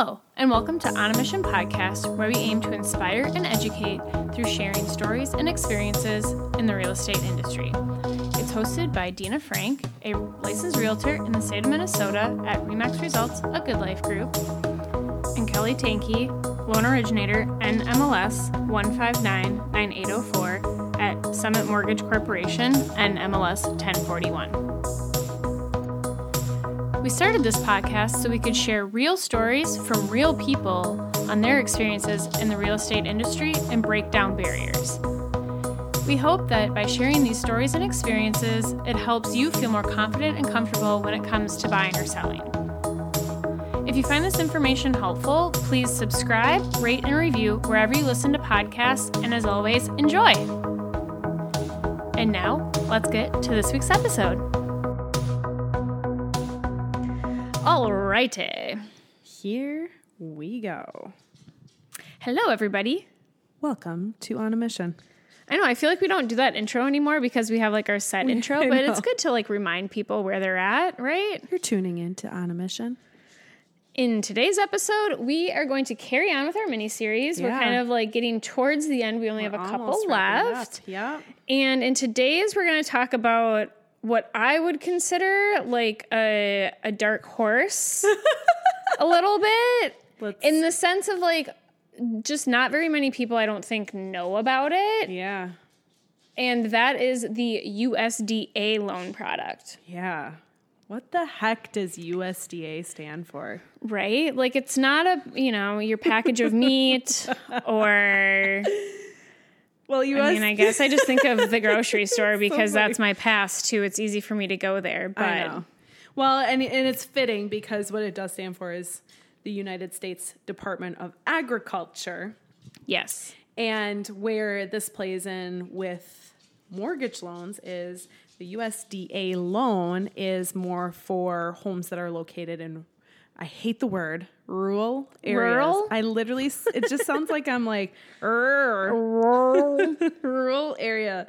Hello, and welcome to On a Mission podcast, where we aim to inspire and educate through sharing stories and experiences in the real estate industry. It's hosted by Dina Frank, a licensed realtor in the state of Minnesota at Remax Results, a Good Life Group, and Kelly Tanky, loan originator NMLS 1599804 at Summit Mortgage Corporation NMLS 1041. We started this podcast so we could share real stories from real people on their experiences in the real estate industry and break down barriers. We hope that by sharing these stories and experiences, it helps you feel more confident and comfortable when it comes to buying or selling. If you find this information helpful, please subscribe, rate, and review wherever you listen to podcasts, and as always, enjoy! And now, let's get to this week's episode. Alrighty. Here we go. Hello, everybody. Welcome to On a Mission. I know, I feel like we don't do that intro anymore because we have like our set intro, but it's good to like remind people where they're at, right? You're tuning in to On a Mission. In today's episode, we are going to carry on with our mini series. We're kind of like getting towards the end. We only have a couple left. up. Yep. And in today's, we're going to talk about what I would consider like a, a dark horse a little bit. Let's- in the sense of like, just not very many people I don't think know about it. Yeah. And that is the USDA loan product, Yeah. What the heck does USDA stand for? right? Like it's not a, you know, your package of meat or Well, US I mean, I guess I just think of the grocery store because funny. that's my past too. It's easy for me to go there, but I know. Well, and and it's fitting because what it does stand for is the United States Department of Agriculture. yes. And where this plays in with mortgage loans is the USDA loan is more for homes that are located in I hate the word rural areas. Rural? I literally it just sounds like I'm like rural rural areas.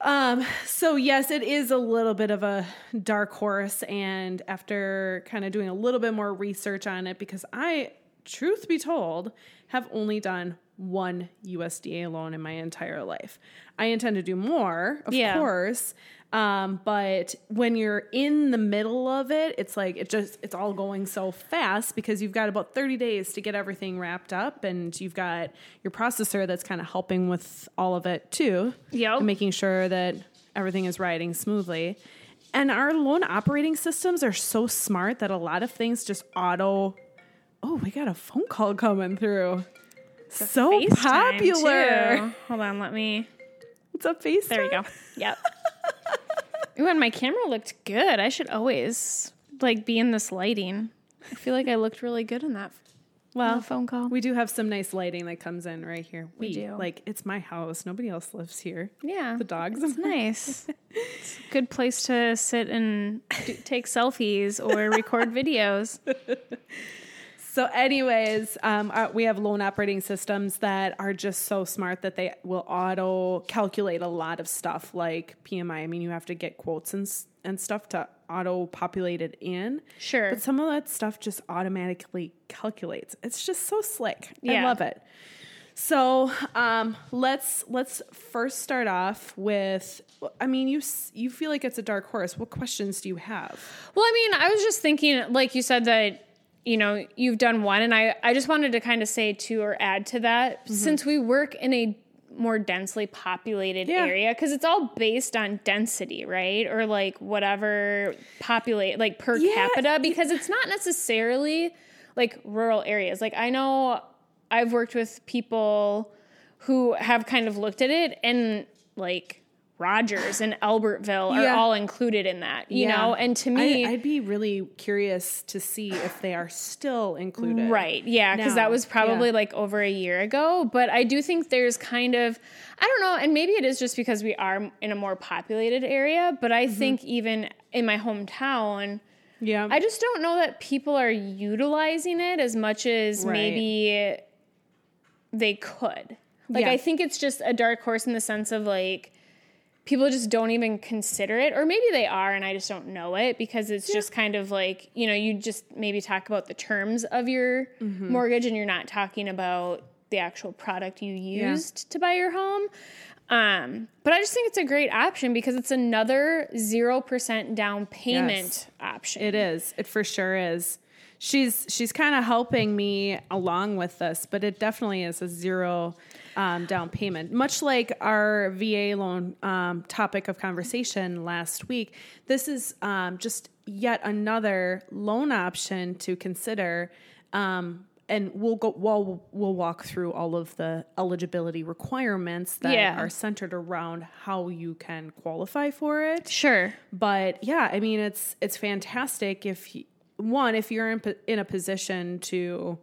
Um, so yes, it is a little bit of a dark horse, and after kind of doing a little bit more research on it, because I, truth be told, have only done one USDA loan in my entire life. I intend to do more, of Yeah. course. Um, but when you're in the middle of it, it's like it just it's all going so fast because you've got about 30 days to get everything wrapped up and you've got your processor that's kind of helping with all of it too. Yep. Making sure that everything is riding smoothly. And our loan operating systems are so smart that a lot of things just auto Oh, we got a phone call coming through. So popular. Hold on, let me. It's a face. There we go. Yep. Ooh, and my camera looked good. I should always like be in this lighting. I feel like I looked really good in that Well, phone call. We do have some nice lighting that comes in right here. We, do. Like it's my house. Nobody else lives here. yeah. The dogs. It's nice. it's a good place to sit and do, take selfies or record videos. So, anyways, um, uh, we have loan operating systems that are just so smart that they will auto calculate a lot of stuff like PMI. I mean, you have to get quotes and and stuff to auto populate it in. Sure. But some of that stuff just automatically calculates. It's just so slick. I love it. So um, let's let's first start off with. I mean, you you feel like it's a dark horse. What questions do you have? Well, I mean, I was just thinking, like you said, that you know you've done one, and I I just wanted to kind of say to or add to that, Mm-hmm. since we work in a more densely populated Yeah. area because it's all based on density right or like whatever populate like per Yeah. capita because it's not necessarily like rural areas like i know i've worked with people who have kind of looked at it and like rogers and albertville are Yeah. all included in that you Yeah. know and to me I, I'd be really curious to see if they are still included. Right. Yeah. Because that was probably Yeah. like over a year ago. But I do think there's kind of, I don't know, and maybe it is just because we are in a more populated area. But I Mm-hmm. think even in my hometown, Yeah. I just don't know that people are utilizing it as much as Right. maybe they could. Like. I think it's just a dark horse in the sense of like, people just don't even consider it or maybe they are and i just don't know it because it's just kind of like you know you just maybe talk about the terms of your Mm-hmm. mortgage and you're not talking about the actual product you used to buy your home um, but i just think it's a great option because it's another 0% down payment Yes. option It is. It for sure is. She's she's kind of helping me along with this, but it definitely is a zero um, down payment. Much like our VA loan um, topic of conversation last week, this is um, just yet another loan option to consider. Um, and we'll go. Well, we'll walk through all of the eligibility requirements that Yeah. are centered around how you can qualify for it sure but yeah i mean it's it's fantastic if you, one if you're in, in a position to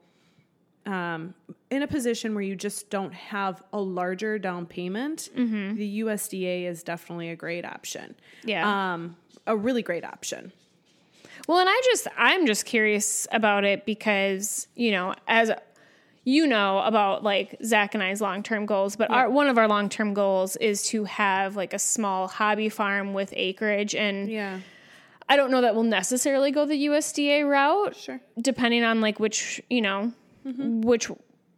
um in a position where you just don't have a larger down payment the usda is definitely a great option. Yeah. Um a really great option. Well, and I just I'm just curious about it because you know as you know about like Zach and I's long term goals, but our, one of our long term goals is to have like a small hobby farm with acreage, and yeah. I don't know that we'll necessarily go the USDA route, sure. depending on like which you know Mm-hmm. which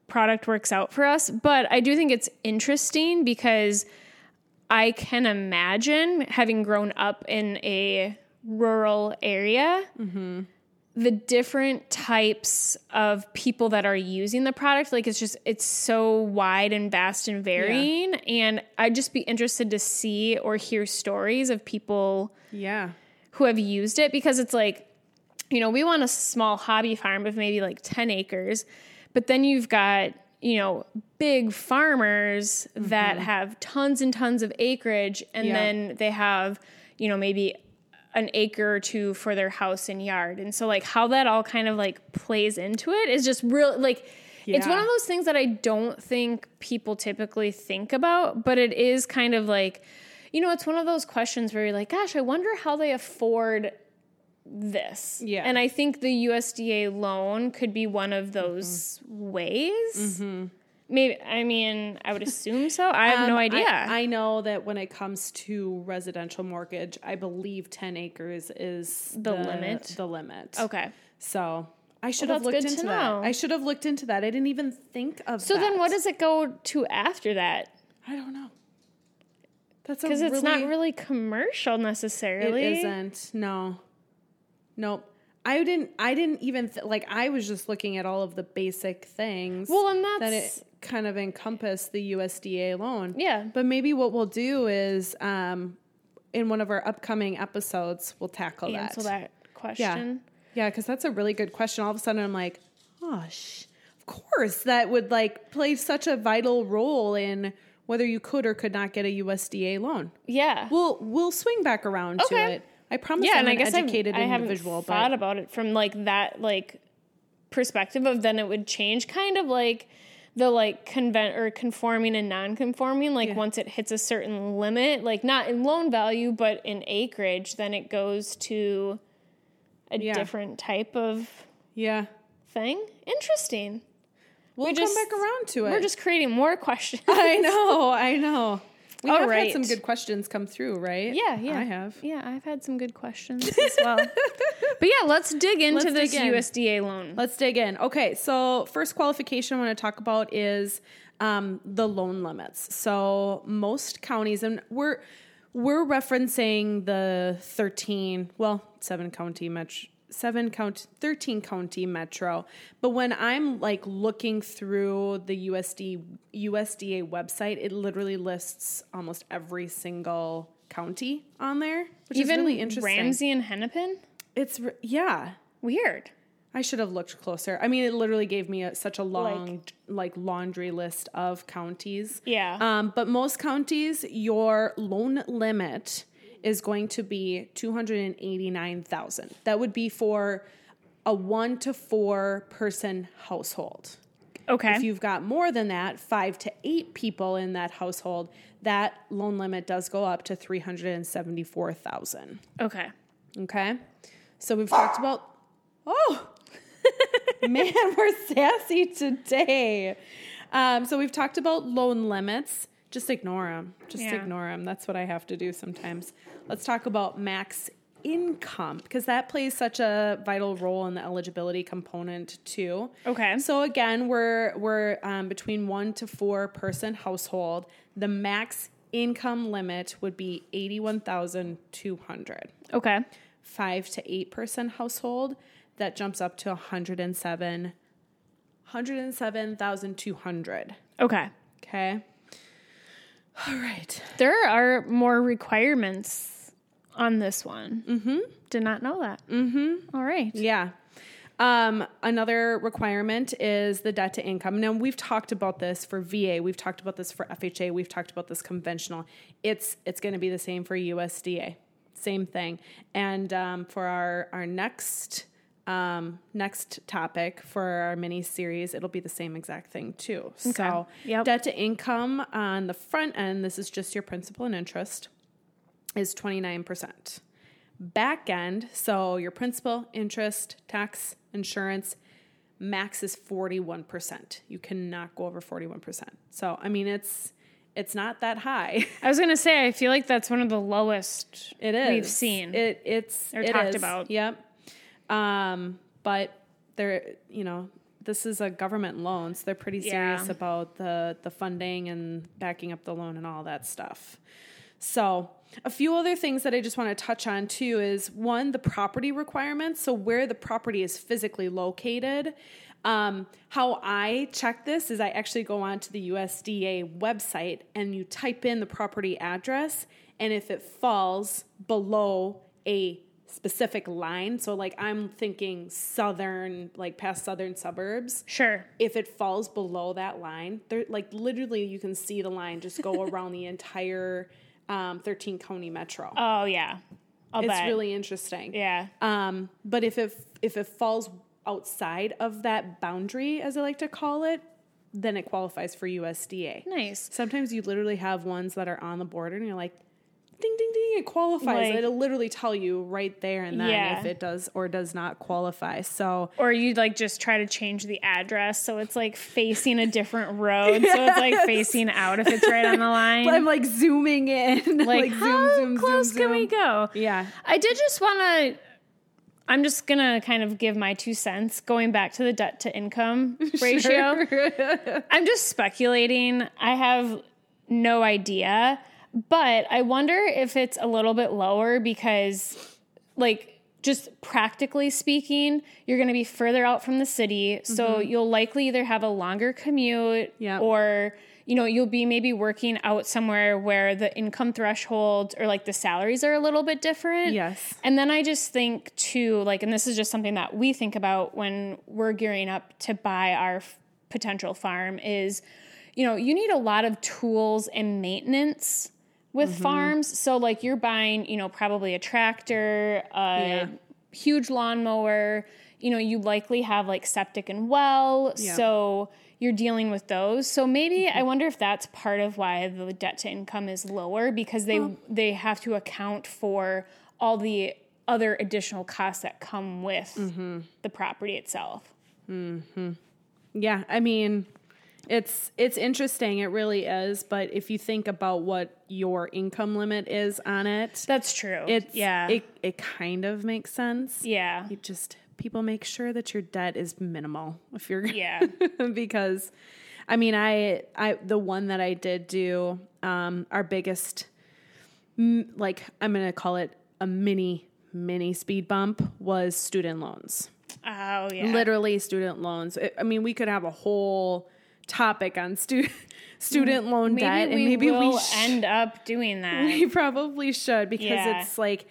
product works out for us. But I do think it's interesting because I can imagine having grown up in a rural area, mm-hmm. the different types of people that are using the product. Like it's just, it's so wide and vast and varying. And I'd just be interested to see or hear stories of people yeah who have used it because it's like, you know, we want a small hobby farm of maybe like 10 acres, but then you've got, you know, big farmers that mm-hmm. have tons and tons of acreage and Yeah. then they have, you know, maybe an acre or two for their house and yard. And so like how that all kind of like plays into it is just real like it's one of those things that I don't think people typically think about, but it is kind of like you know, it's one of those questions where you're like, gosh, I wonder how they afford this. Yeah. And I think the USDA loan could be one of those Mm-hmm. ways. Maybe, I mean, I would assume so. I have no Um, idea. I, I know that when it comes to residential mortgage i believe 10 acres is The limit? the limit okay. so I should Well, have looked into that. know. I should have looked into that. I didn't even think of So that. then what does it go to after that? I don't know. That's Because it's really, not really commercial necessarily. It isn't. No. Nope. I didn't. I didn't even th- like. I was just looking at all of the basic things. Well, and that that's- it kind of encompass the USDA loan. Yeah. But maybe what we'll do is, um, in one of our upcoming episodes, we'll tackle Answer that. that question. Yeah, Yeah, because that's a really good question. All of a sudden, I'm like, oh, sh- of course, that would like play such a vital role in whether you could or could not get a USDA loan. Yeah. We'll we'll swing back around to it. I promise. yeah, I'm and I guess I've, educated I haven't individual, thought about it from like that like perspective of then it would change kind of like the like convent or conforming and non-conforming like Yeah. once it hits a certain limit like not in loan value but in acreage then it goes to a Yeah. different type of yeah, thing interesting we'll We come just- back around to it. we're just creating more questions I know, I know. We All have had some good questions come through, right? yeah yeah I have. yeah i've had some good questions as well but yeah let's dig into Let's this dig in. usda loan Let's dig in. Okay, so first qualification I want to talk about is um, the loan limits. So most counties, and we're we're referencing the thirteen, well, seven county metro, seven count, thirteen county metro. But when I'm like looking through the USD USDA website, it literally lists almost every single county on there, which even is really interesting. ramsey and hennepin It's yeah. weird I should have looked closer. I mean, it literally gave me a, such a long, like, laundry list of counties. Yeah. Um, but most counties, your loan limit is going to be two hundred and eighty nine thousand. That would be for a one to four person household. Okay. If you've got more than that, five to eight people in that household, that loan limit does go up to three hundred and seventy four thousand. okay. Okay. So we've talked about. Oh, man, we're sassy today. Um, so we've talked about loan limits. Just ignore them. Just Yeah. ignore them. That's what I have to do sometimes. Let's talk about max income because that plays such a vital role in the eligibility component too. Okay. So again, we're we're um, between one to four person household. The max income limit would be eighty one thousand two hundred. Okay. Five to eight person household that jumps up to one hundred and seven. 107,200. Okay. Okay. All right. There are more requirements on this one. Mm-hmm. Did not know that. Mm-hmm. All right. Yeah. Um, another requirement is the debt to income. Now we've talked about this for VA, we've talked about this for FHA, we've talked about this conventional. It's it's going to be the same for USDA, same thing. And um, for our our next um, next topic for our mini series, it'll be the same exact thing too. So Yep. debt to income on the front end, this is just your principal and interest, is twenty nine percent back end so your principal interest tax insurance max is 41% you cannot go over 41% so i mean it's it's not that high I was gonna say I feel like that's one of the lowest it is we've seen. it it's Or it talked is. about. yep um but they're you know this is a government loan so they're pretty serious Yeah. about the the funding and backing up the loan and all that stuff so, a few other things that I just want to touch on too is one, the property requirements. So, where the property is physically located. Um, how I check this is I actually go onto the USDA website and you type in the property address, and if it falls below a specific line, so like I'm thinking southern, like past southern suburbs, Sure. if it falls below that line, there like literally you can see the line just go around the entire um, 13 county metro. Oh yeah. I'll it's bet. really interesting. yeah. Um, but if it if it falls outside of that boundary, as I like to call it, then it qualifies for USDA. Nice. Sometimes you literally have ones that are on the border, and you're like, ding ding ding, it qualifies. Like- It'll literally tell you right there and then Yeah. if it does or does not qualify. So Or you like just try to change the address so it's like facing a different road, so it's like facing out if it's right on the line. I'm like zooming in, like, how close can we go? Yeah. I did just want to. I'm just gonna kind of give my two cents going back to the debt to income ratio. I'm just speculating. I have no idea, but I wonder if it's a little bit lower because, like, just practically speaking, you're going to be further out from the city. So mm-hmm. you'll likely either have a longer commute Yep. or, you know, you'll be maybe working out somewhere where the income threshold or like the salaries are a little bit different. Yes. And then I just think too, like, and this is just something that we think about when we're gearing up to buy our f- potential farm is, you know, you need a lot of tools and maintenance with Mm-hmm. farms. So, like, you're buying, you know, probably a tractor, a Yeah. huge lawnmower. You know, you likely have like septic and well. Yeah. So, you're dealing with those. So maybe Mm-hmm. I wonder if that's part of why the debt to income is lower because they they have to account for all the other additional costs that come with Mm-hmm. the property itself. Yeah, I mean, it's it's interesting. It really is. But if you think about what your income limit is on it, That's true. it's yeah. it it kind of makes sense. yeah. You just people make sure that your debt is minimal if you're Yeah. because I mean I I the one that I did do um our biggest m- like I'm going to call it a mini mini speed bump was student loans. Oh yeah. Literally student loans. I mean we could have a whole topic on stu- student loan maybe debt and maybe we sh- end up doing that. we probably should because Yeah. it's like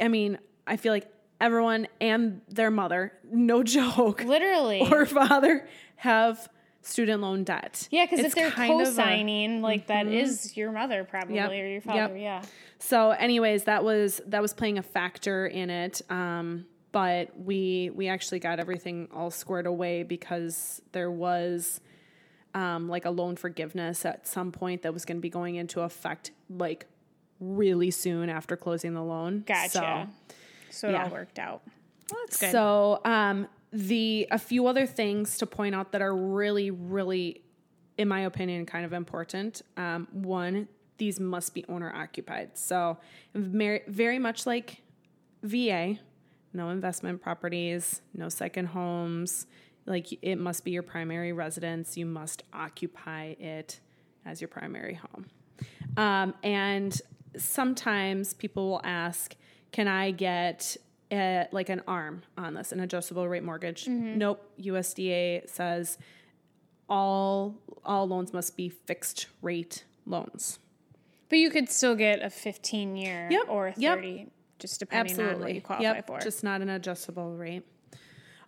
I mean I feel like everyone and their mother no joke Literally. or father have student loan debt. yeah, because if It's they're kind of a- Mm-hmm. co-signing, like that is your mother probably Yep. or your Yep. father. Yeah. So, anyways, that was that was playing a factor in it. Um, but we we actually got everything all squared away because there was um, like a loan forgiveness at some point that was going to be going into effect like really soon after closing the loan. Gotcha. So, So, it yeah. all worked out. Well, that's good. So, um, the a few other things to point out that are really, really in my opinion, kind of important. Um, one, these must be owner occupied. So, very, very much like VA, no investment properties, no second homes. Like it must be your primary residence. You must occupy it as your primary home. Um, and sometimes people will ask, can I get a, like an arm on this, an adjustable rate mortgage? Nope. USDA says all all loans must be fixed rate loans. But you could still get a 15 year Yep, or yep. 30, just depending on what you qualify Yep, for. Just not an adjustable rate.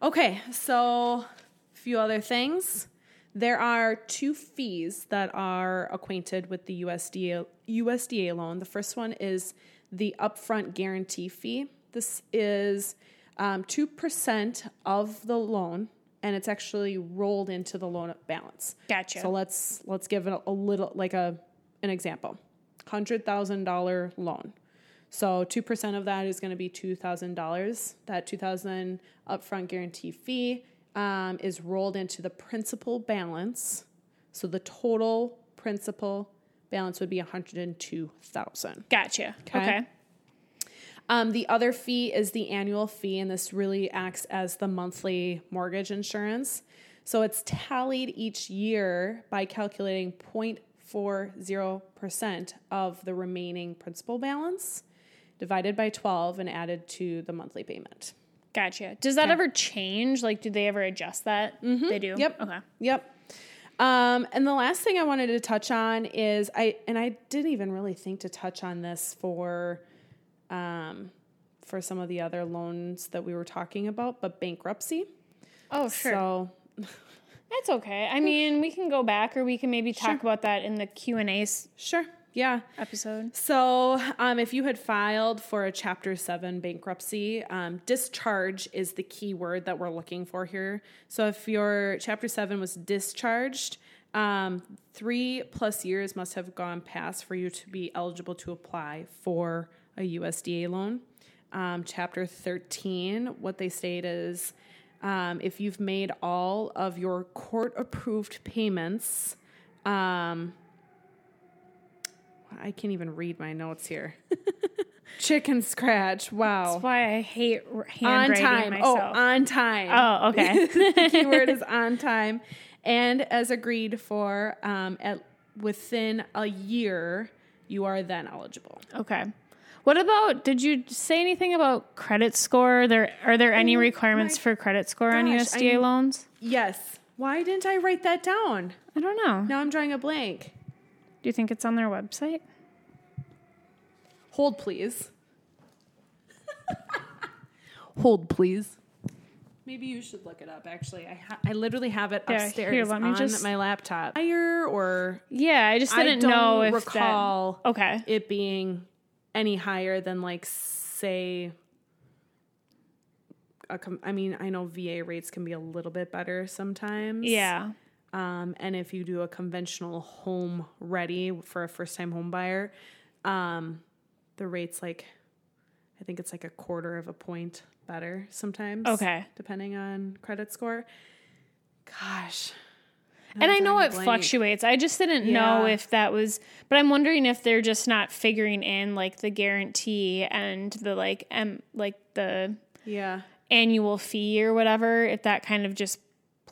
Okay, so a few other things. There are two fees that are acquainted with the USDA USDA loan. The first one is the upfront guarantee fee. This is um, two percent of the loan, and it's actually rolled into the loan balance. Gotcha. So let's let's give it a, a little like a an example. Hundred thousand dollar loan. So two percent of that is going to be two thousand dollars. That two thousand upfront guarantee fee um, is rolled into the principal balance. So the total principal balance would be one hundred and two thousand. Gotcha. Okay. Um, the other fee is the annual fee, and this really acts as the monthly mortgage insurance. So it's tallied each year by calculating 0.40% of the remaining principal balance divided by 12 and added to the monthly payment. Gotcha. Does that ever change? Like, do they ever adjust that? They do. Yep. Okay. Yep. Um, and the last thing I wanted to touch on is I and I didn't even really think to touch on this for um, for some of the other loans that we were talking about, but bankruptcy. Oh, sure. So That's okay. I mean, we can go back, or we can maybe talk about that in the Q and A sure, yeah. episode. So, um, if you had filed for a Chapter 7 bankruptcy, um, discharge is the key word that we're looking for here. So, if your Chapter 7 was discharged, um, three plus years must have gone past for you to be eligible to apply for a USDA loan. Um, chapter 13, what they state is um, if you've made all of your court approved payments, um, I can't even read my notes here. Chicken scratch. Wow. That's why I hate r- On time. myself. Oh, on time. Oh, okay. the keyword is on time. And as agreed for, um, at within a year, you are then eligible. Okay. What about? Did you say anything about credit score? There are there any requirements for credit score on USDA I- loans? Yes. Why didn't I write that down? I don't know. Now I'm drawing a blank. Do you think it's on their website? Hold, please. Hold, please. Maybe you should look it up. Actually, I ha- I literally have it Yeah, upstairs here, let me on just- my laptop. Higher or Yeah, I just I didn't don't know if recall that. Okay. it being any higher than like say. A com- I mean, I know VA rates can be a little bit better sometimes. Yeah. Um, and if you do a conventional home ready for a first time home buyer, um, the rate's like, I think it's like a quarter of a point better sometimes. Okay. Depending on credit score. Gosh. And I know it blank. fluctuates. I just didn't know if that was, but I'm wondering if they're just not figuring in like the guarantee and the like, um, like the Yeah. annual fee or whatever. If that kind of just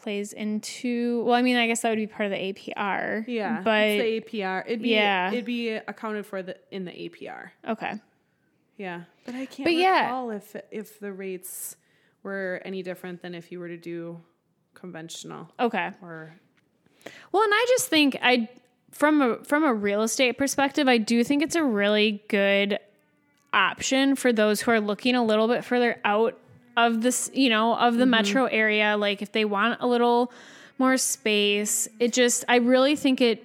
plays into, well, I mean, I guess that would be part of the APR. Yeah. but it's the APR. It'd be, Yeah. It'd be accounted for the in the APR. okay, Yeah. But I can't But yeah. if if the rates were any different than if you were to do conventional okay. or Well, and I just think I from a from a real estate perspective, I do think it's a really good option for those who are looking a little bit further out of this, you know, of the mm-hmm. metro area like if they want a little more space. It just I really think it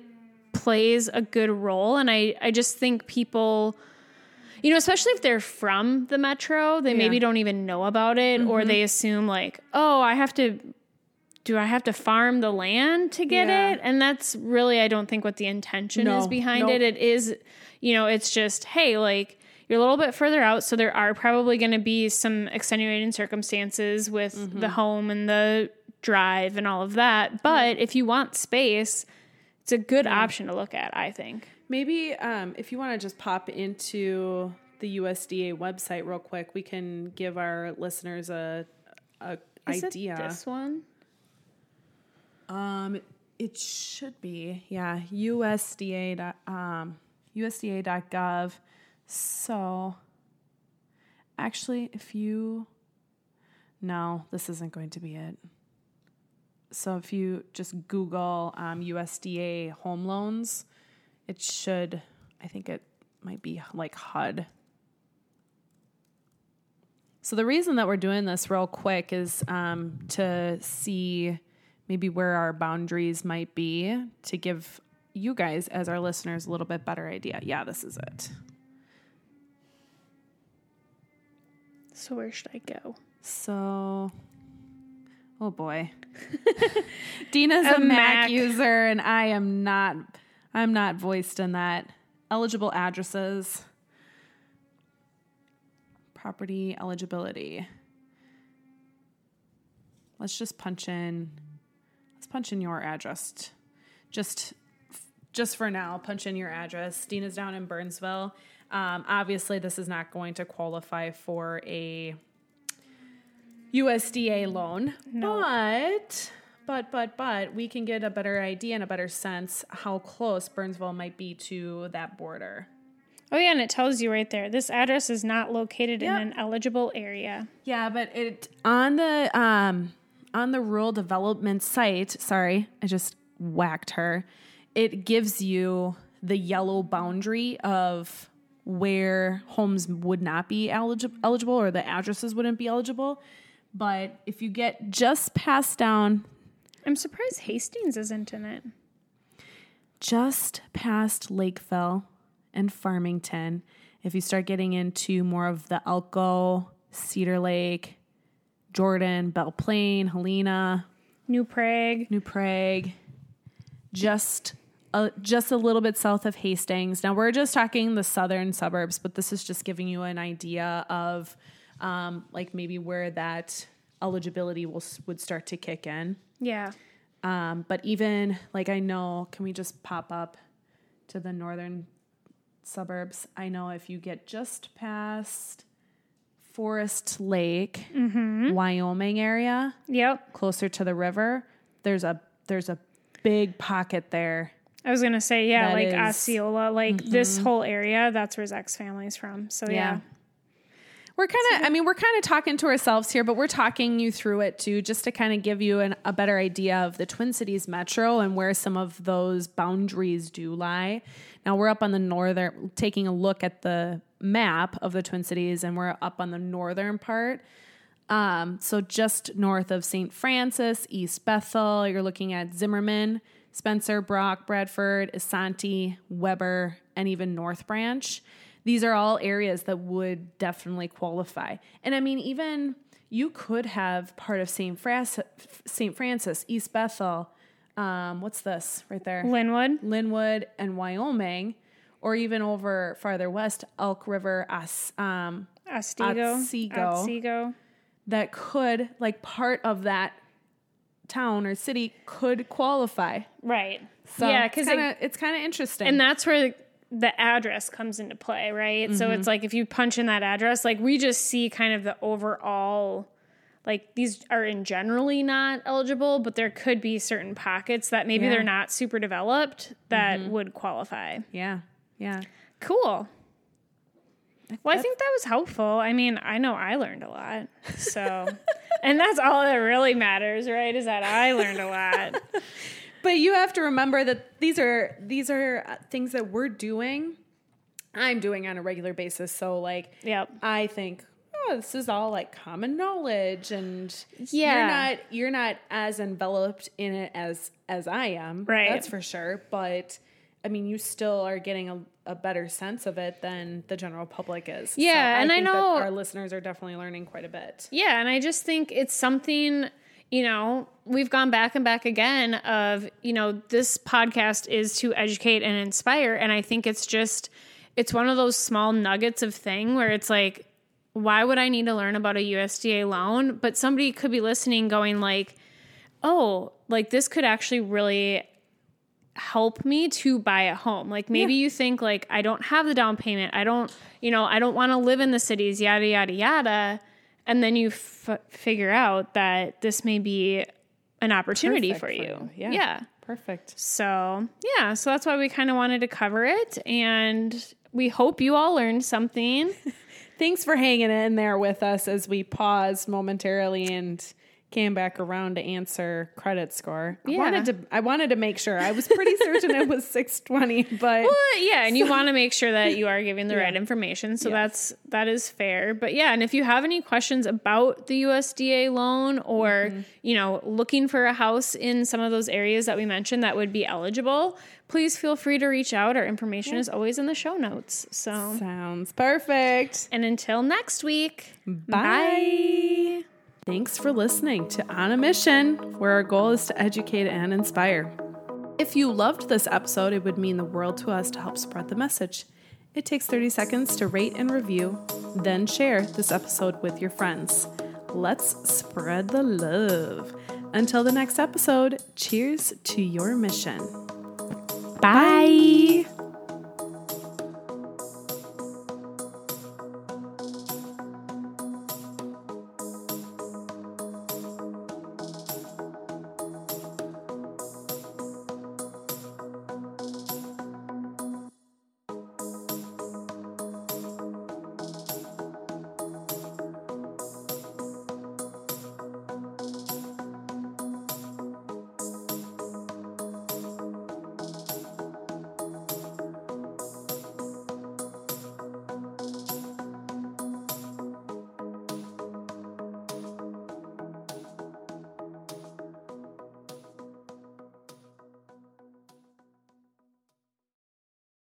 plays a good role and I I just think people you know, especially if they're from the metro, they maybe don't even know about it or mm-hmm. they assume like, "Oh, I have to do I have to farm the land to get Yeah. it? And that's really, I don't think what the intention is behind nope. it. It is, you know, it's just, hey, like you're a little bit further out. So there are probably going to be some extenuating circumstances with Mm-hmm. the home and the drive and all of that. But if you want space, it's a good option to look at, I think. Maybe um, if you want to just pop into the USDA website real quick, we can give our listeners a, a Is idea. this one? Um, it should be yeah USDA um USDA.gov. So actually, if you no, this isn't going to be it. So if you just Google um, USDA home loans, it should. I think it might be like HUD. So the reason that we're doing this real quick is um, to see maybe where our boundaries might be to give you guys as our listeners a little bit better idea. Yeah, this is it. So where should I go? So, oh boy, Dina's a, A Mac. Mac. user, and I am not. I'm not voiced in that. Eligible addresses, property eligibility. Let's just punch in. Let's punch in your address. Just, just for now, punch in your address. Dina's down in Burnsville. Um, obviously, this is not going to qualify for a USDA loan, but but but but we can get a better idea and a better sense how close Burnsville might be to that border. Oh yeah, and it tells you right there. This address is not located Yep. in an eligible area. Yeah, but it on the um on the rural development site, sorry, I just whacked her. It gives you the yellow boundary of where homes would not be eligi- eligible or the addresses wouldn't be eligible. But if you get just past down I'm surprised Hastings isn't in it. just past Lakeville and Farmington, if you start getting into more of the Elko, Cedar Lake, Jordan, Belle Plaine, Helena, New Prague. New Prague, just a, just a little bit south of Hastings. Now we're just talking the southern suburbs, but this is just giving you an idea of um, like maybe where that eligibility will would start to kick in. Yeah. Um, but even like I know, can we just pop up to the northern suburbs? I know if you get just past Forest Lake, Wyoming area, Yep. closer to the river, there's a there's a big pocket there. I was gonna say, yeah, That like is- Osceola, like this whole area, that's where Zach's family's from. So yeah. Yeah. We're kind of, I mean, we're kind of talking to ourselves here, but we're talking you through it too, just to kind of give you an, a better idea of the Twin Cities metro and where some of those boundaries do lie. Now we're up on the northern, taking a look at the map of the Twin Cities, and we're up on the northern part. Um, so just north of St. Francis, East Bethel, you're looking at Zimmerman, Spencer, Brock, Bradford, Isanti, Weber, and even North Branch. These are all areas that would definitely qualify. And I mean, even you could have part of St. Francis, St. Francis, East Bethel. Um, what's this right there? Linwood. Linwood and Wyoming, or even over farther west, Elk River, As, um. Otsego. that could like part of that town or city could qualify. Right. So yeah, it's because kind of it's kind of interesting. and that's where the address comes into play, right? So Mm-hmm. it's like if you punch in that address, like we just see kind of the overall like these are in generally not eligible, but there could be certain pockets that maybe Yeah. Mm-hmm. they're not super developed that would qualify. yeah, yeah. Cool. Well, I think that was helpful. I mean, I know I learned a lot. So, and that's all that really matters, right? Is that I learned a lot. But you have to remember that these are these are uh, things that we're doing. I'm doing on a regular basis. So like, Yep. I think, oh, this is all like common knowledge, and Yeah. you're not you're not as enveloped in it as as I am. Right. That's for sure. But I mean, you still are getting a, a better sense of it than the general public is. Yeah, and I think that know- our listeners are definitely learning quite a bit. Yeah, and I just think it's something, you know, we've gone back and back again of, you know, this podcast is to educate and inspire and I think it's just it's one of those small nuggets of thing where it's like why would I need to learn about a USDA loan? But somebody could be listening going like, "Oh, like this could actually really help me to buy a home. Like maybe you think like I don't have the down payment. I don't, you know, I don't want to live in the cities, yada yada yada. And then you f- figure out that this may be an opportunity Perfect for for you. you. Yeah. yeah. Perfect. So, yeah, so that's why we kind of wanted to cover it. And we hope you all learned something. Thanks for hanging in there with us as we paused momentarily and came back around to answer credit score. I Yeah. wanted to I wanted to make sure. I was pretty certain it was 620, but Well, yeah, and you want to make sure that you are giving the right information. So that's that is fair. But yeah, and if you have any questions about the USDA loan or, Mm-hmm. you know, looking for a house in some of those areas that we mentioned that would be eligible, please feel free to reach out. Our information is always in the show notes. So, sounds perfect. and until next week, Bye. Thanks for listening to On a Mission, where our goal is to educate and inspire. If you loved this episode, it would mean the world to us to help spread the message. It takes 30 seconds to rate and review, then share this episode with your friends. Let's spread the love. Until the next episode, cheers to your mission. Bye.